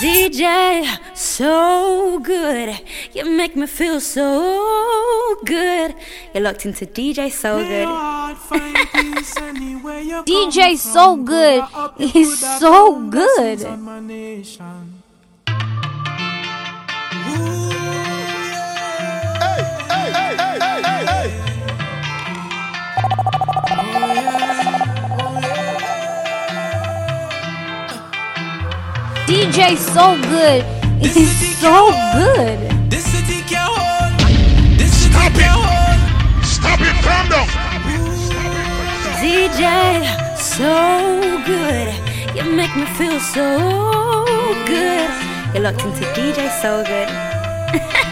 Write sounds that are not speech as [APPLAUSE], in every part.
DJ, so good. You make me feel so good. You're locked into DJ So Good. DJ [LAUGHS] So Good. [LAUGHS] He's so good. DJ so good. He's so good. This city can't. This city Stop it! Stop it! Calm down! DJ, so good. You make me feel so good. You're locked into DJ So Good. [LAUGHS]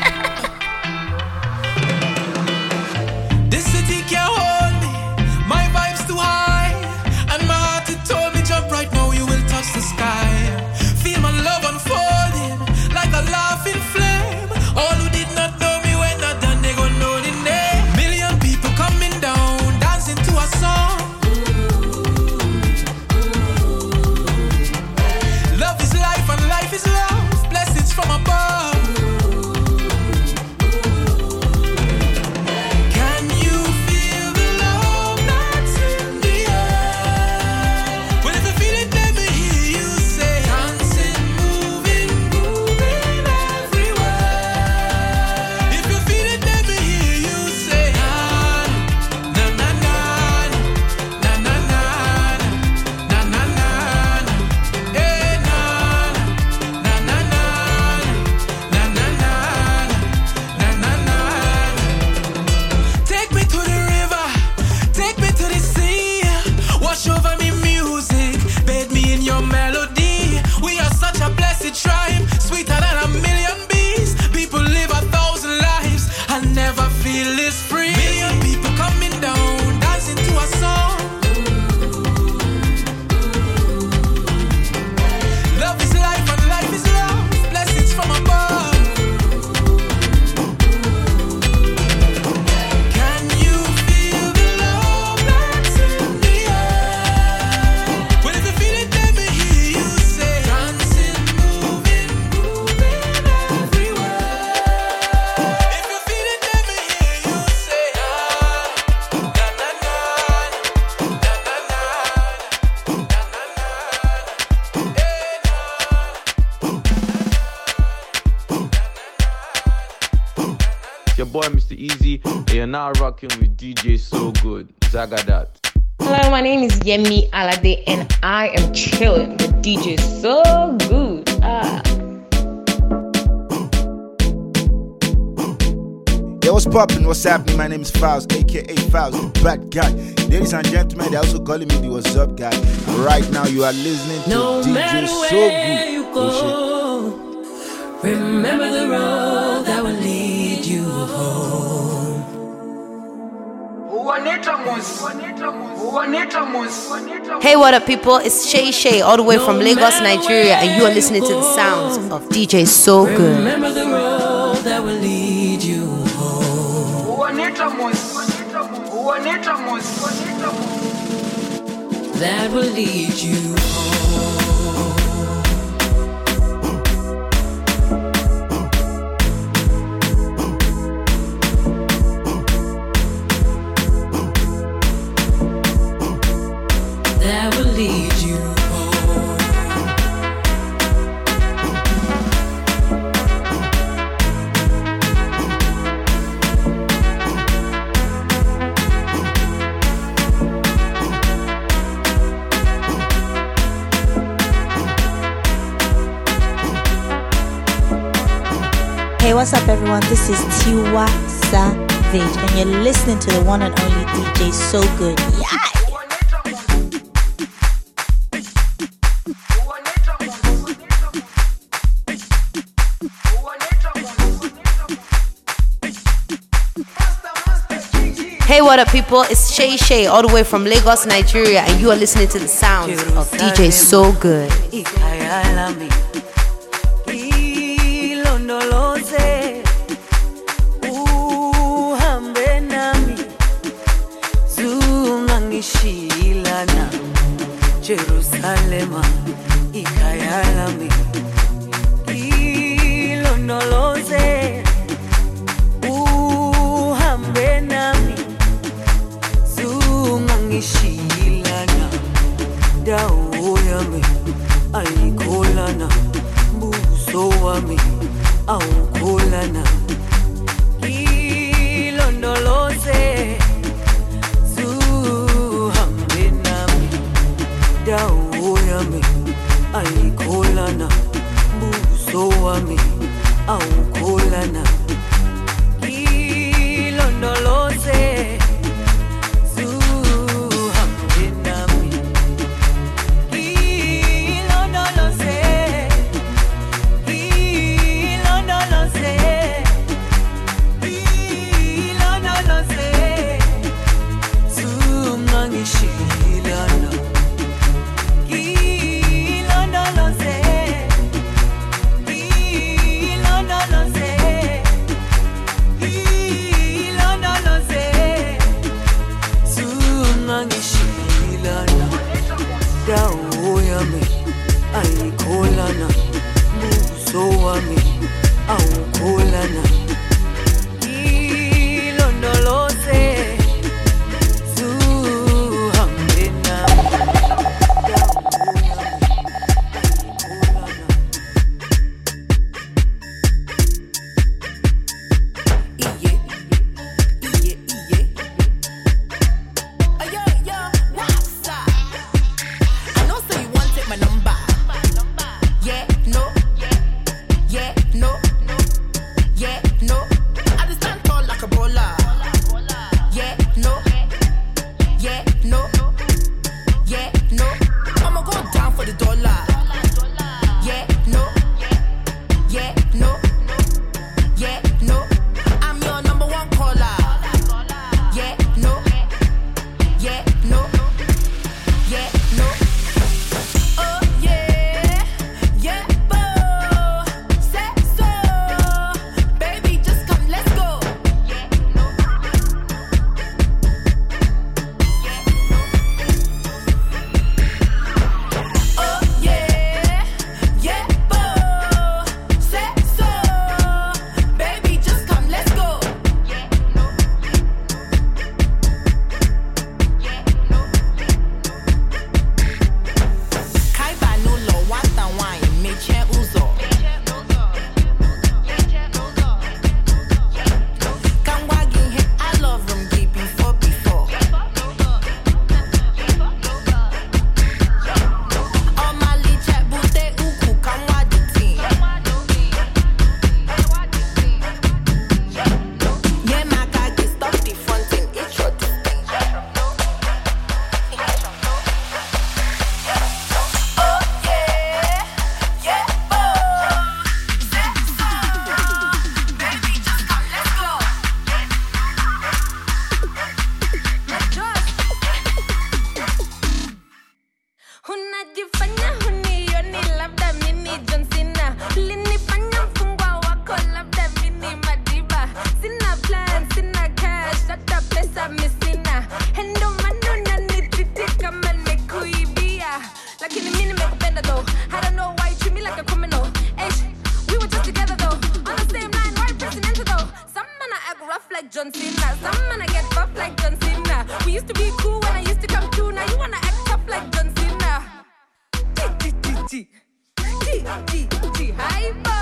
Wash over me DJ So Good. Zagadat. Hello, my name is Yemi Alade, and I am chilling with DJ So Good. Ah. Yo, what's poppin'? What's happening? My name is Files, aka Files, the bad guy. Ladies and gentlemen, they're also calling me the What's Up guy. Right now, you are listening to No DJ matter So where Good. you Oh, go, remember the road Hey, what up, people? It's Shay Shay, all the way from Lagos, Nigeria, and you are listening to the sounds of DJ So Good. Remember the road that will lead you home. That will lead you home. What's up, everyone? This is Tiwa Savage, and you're listening to the one and only DJ So Good. Yeah! Hey, what up, people? It's Shay Shay, all the way from Lagos, Nigeria, and you are listening to the sounds of DJ So Good. ishilana jerusalema ikayalami ilonoloze uhambe nami. Zungangishilana dawo yami ayikholana buso wami awukholana. so wami awukholana John Cena. Some man I get buff like John Cena. We used to be cool when I used to come through. Now you wanna act tough like John Cena. G G G G G G G. Hyper.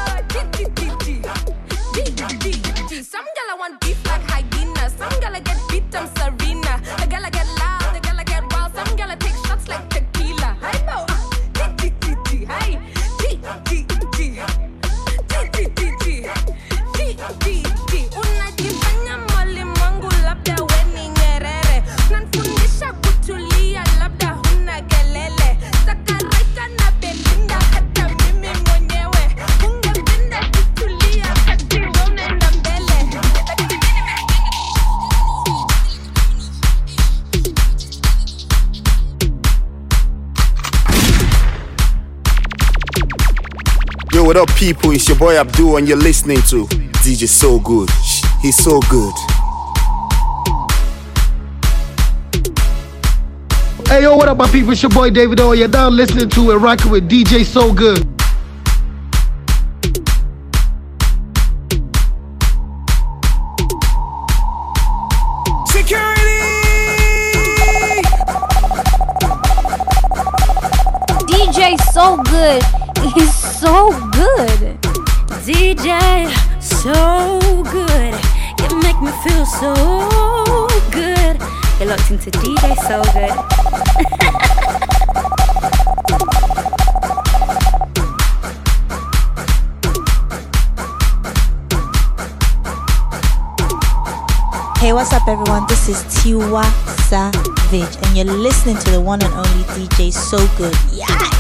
what up, people? It's your boy Abdul, and you're listening to DJ So Good. He's so good. Hey, yo, what up, my people? It's your boy David O. You're down listening to it, rocking with DJ So Good. Security! DJ So Good. You're DJ So Good. [LAUGHS] Hey, what's up, everyone? This is Tiwa Savage, and you're listening to the one and only DJ So Good. Yeah!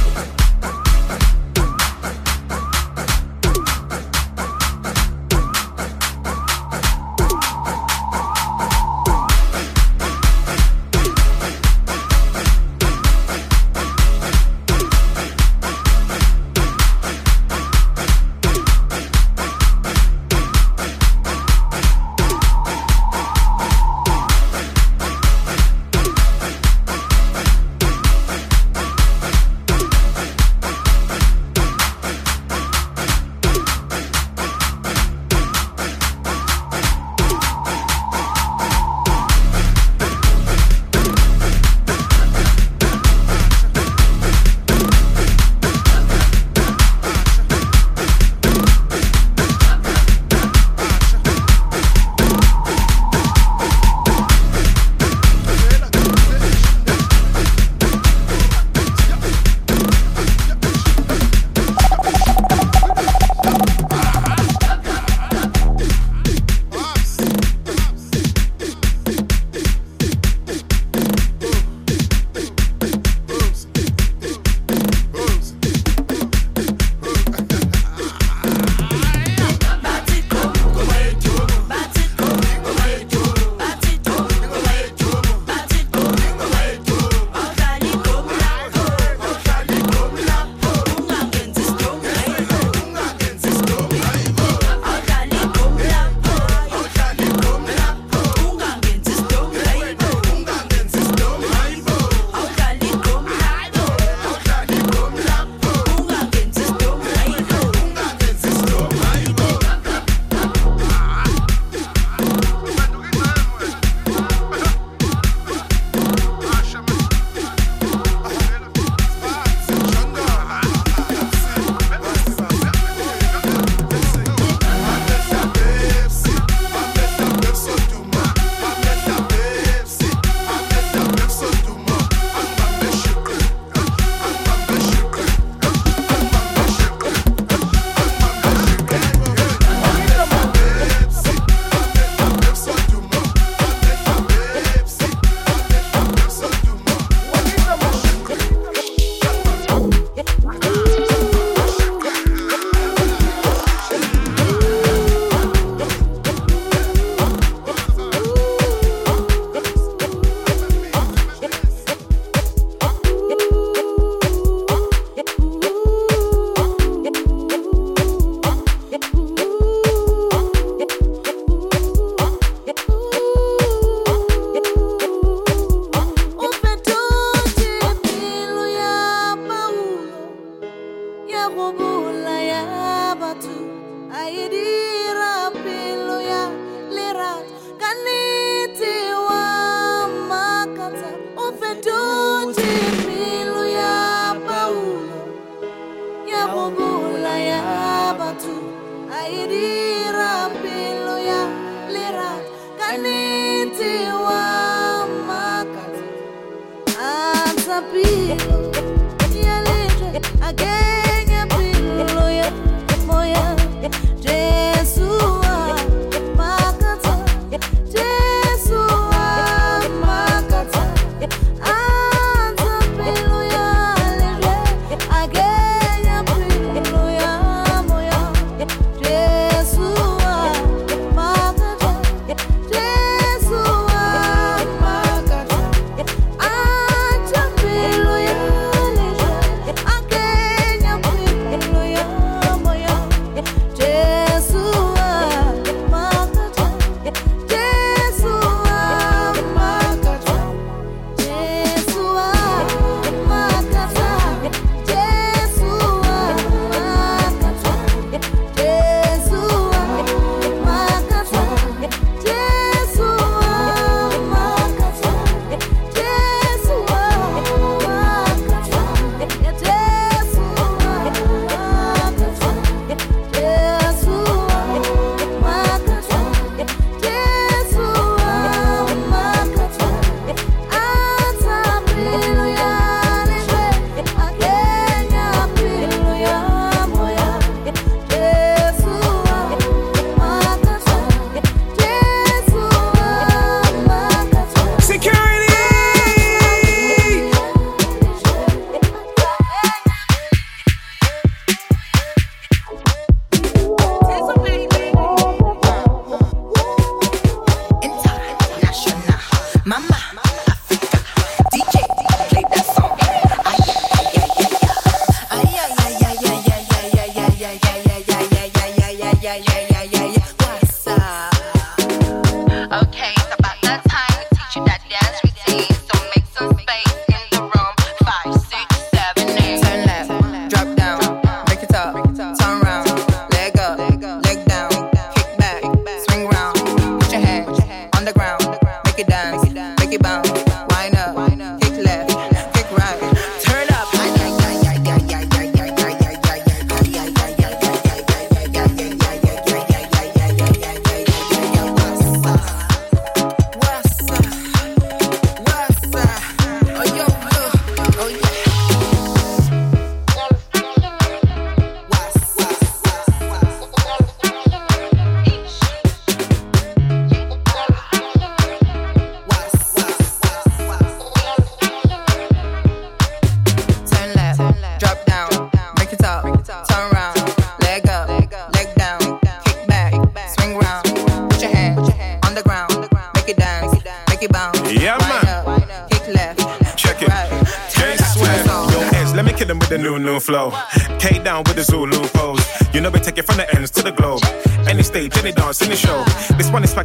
Jesus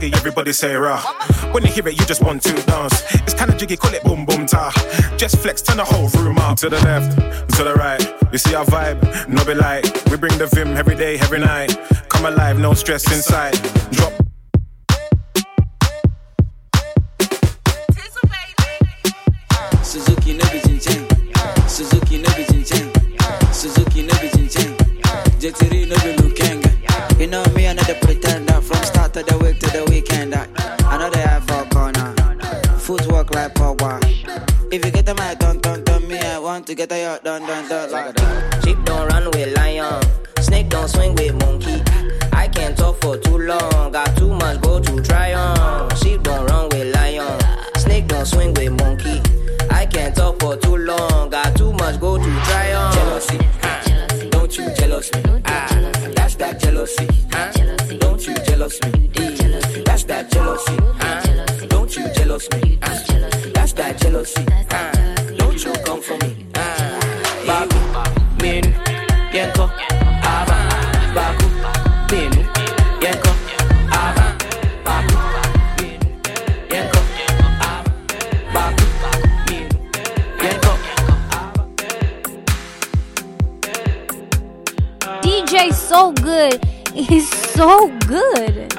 jiggy, everybody say rah. When you hear it, you just want to dance. It's kinda jiggy, call it boom boom ta. Just flex, turn the whole room up. To the left, to the right, you see our vibe, no be like. We bring the vim every day, every night. Come alive, no stress inside. Drop together, yeah, done, done, done, like that. tastes so good. It's so good.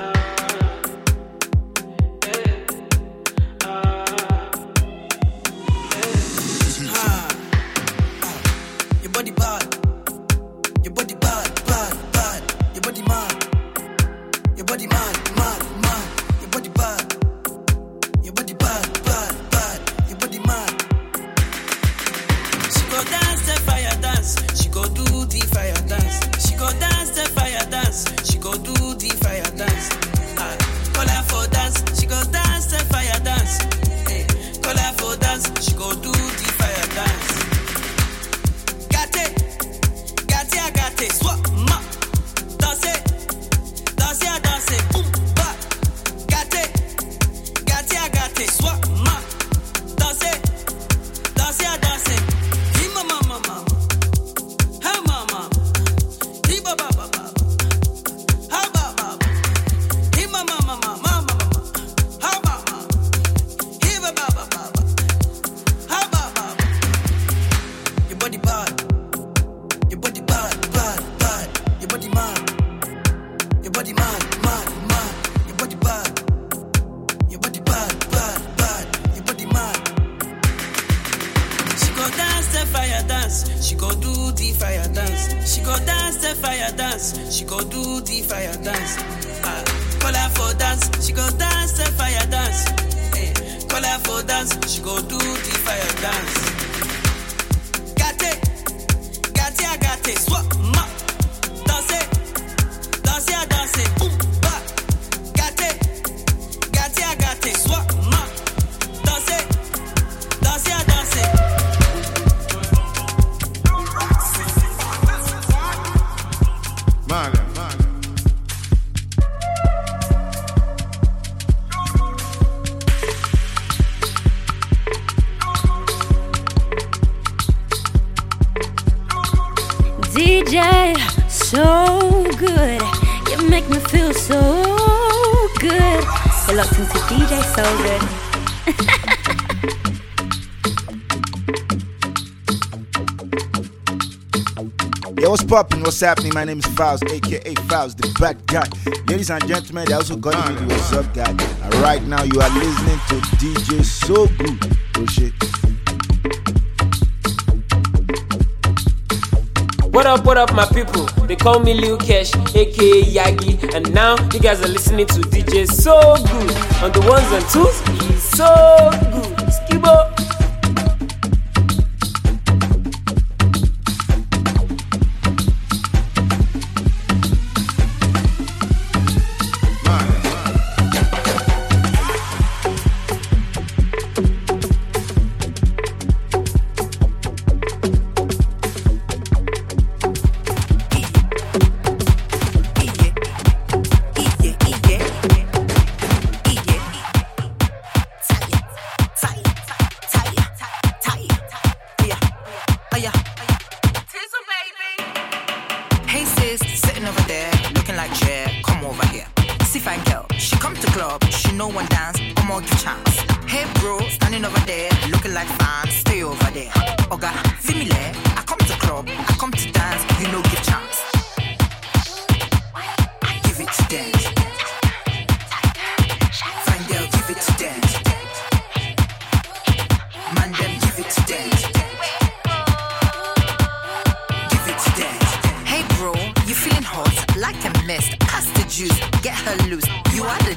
poppin'? What's happening? My name is Fouls, aka Fouls, the bad guy. Ladies and gentlemen, they also got him with what's up, guy. And right now, you are listening to DJ So Good. Oh. What up, what up, my people? They call me Lil Cash, aka Yagi, and now you guys are listening to DJ So Good on the ones and twos. He's so good. Skibo.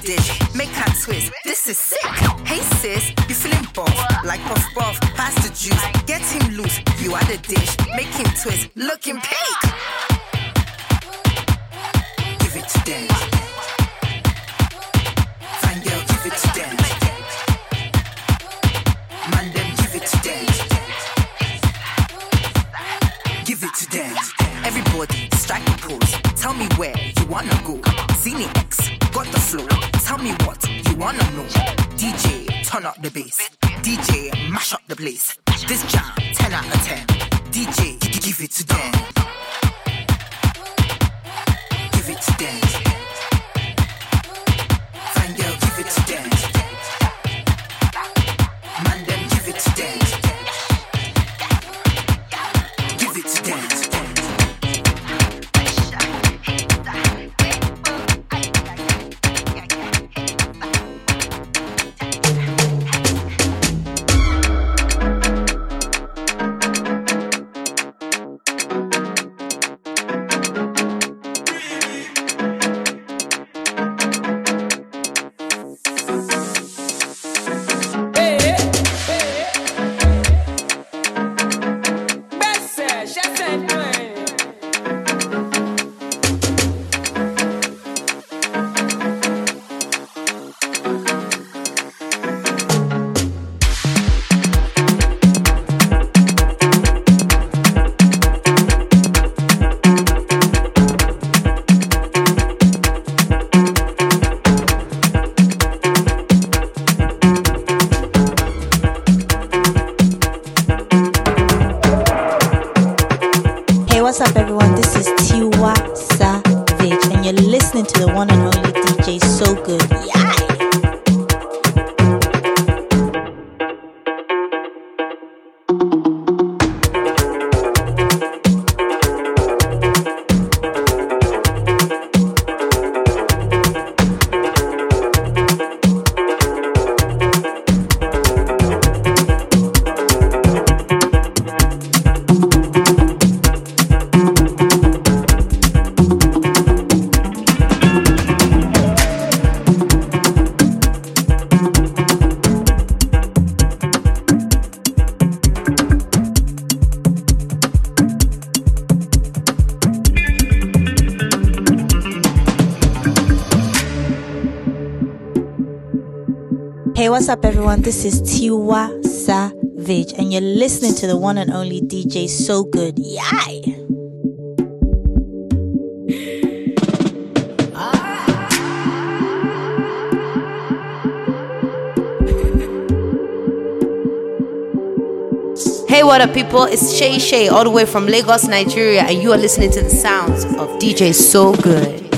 dish, make her twist. This is sick. Hey sis, you feeling buff? Like puff puff, pass the juice. Get him loose. You are the dish, make him twist. Looking pink. DJ, mash up the place. Hey, what's up, everyone? This is Tiwa Savage, and you're listening to the one and only DJ So Good. Yay! Hey, what up, people? It's Shay Shay, all the way from Lagos, Nigeria, and you are listening to the sounds of DJ So Good.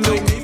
know.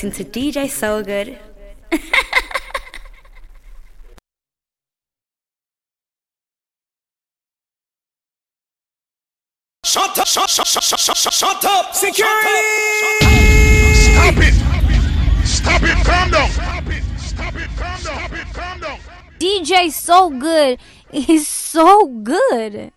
You're locked into DJ So Good. Shut up, shut, shut, shut, shut, shut, shut, shut up, security! Stop it! Stop it! Calm down! Stop it! Stop it! Calm down! Stop it! Calm down! DJ so good. He's so good.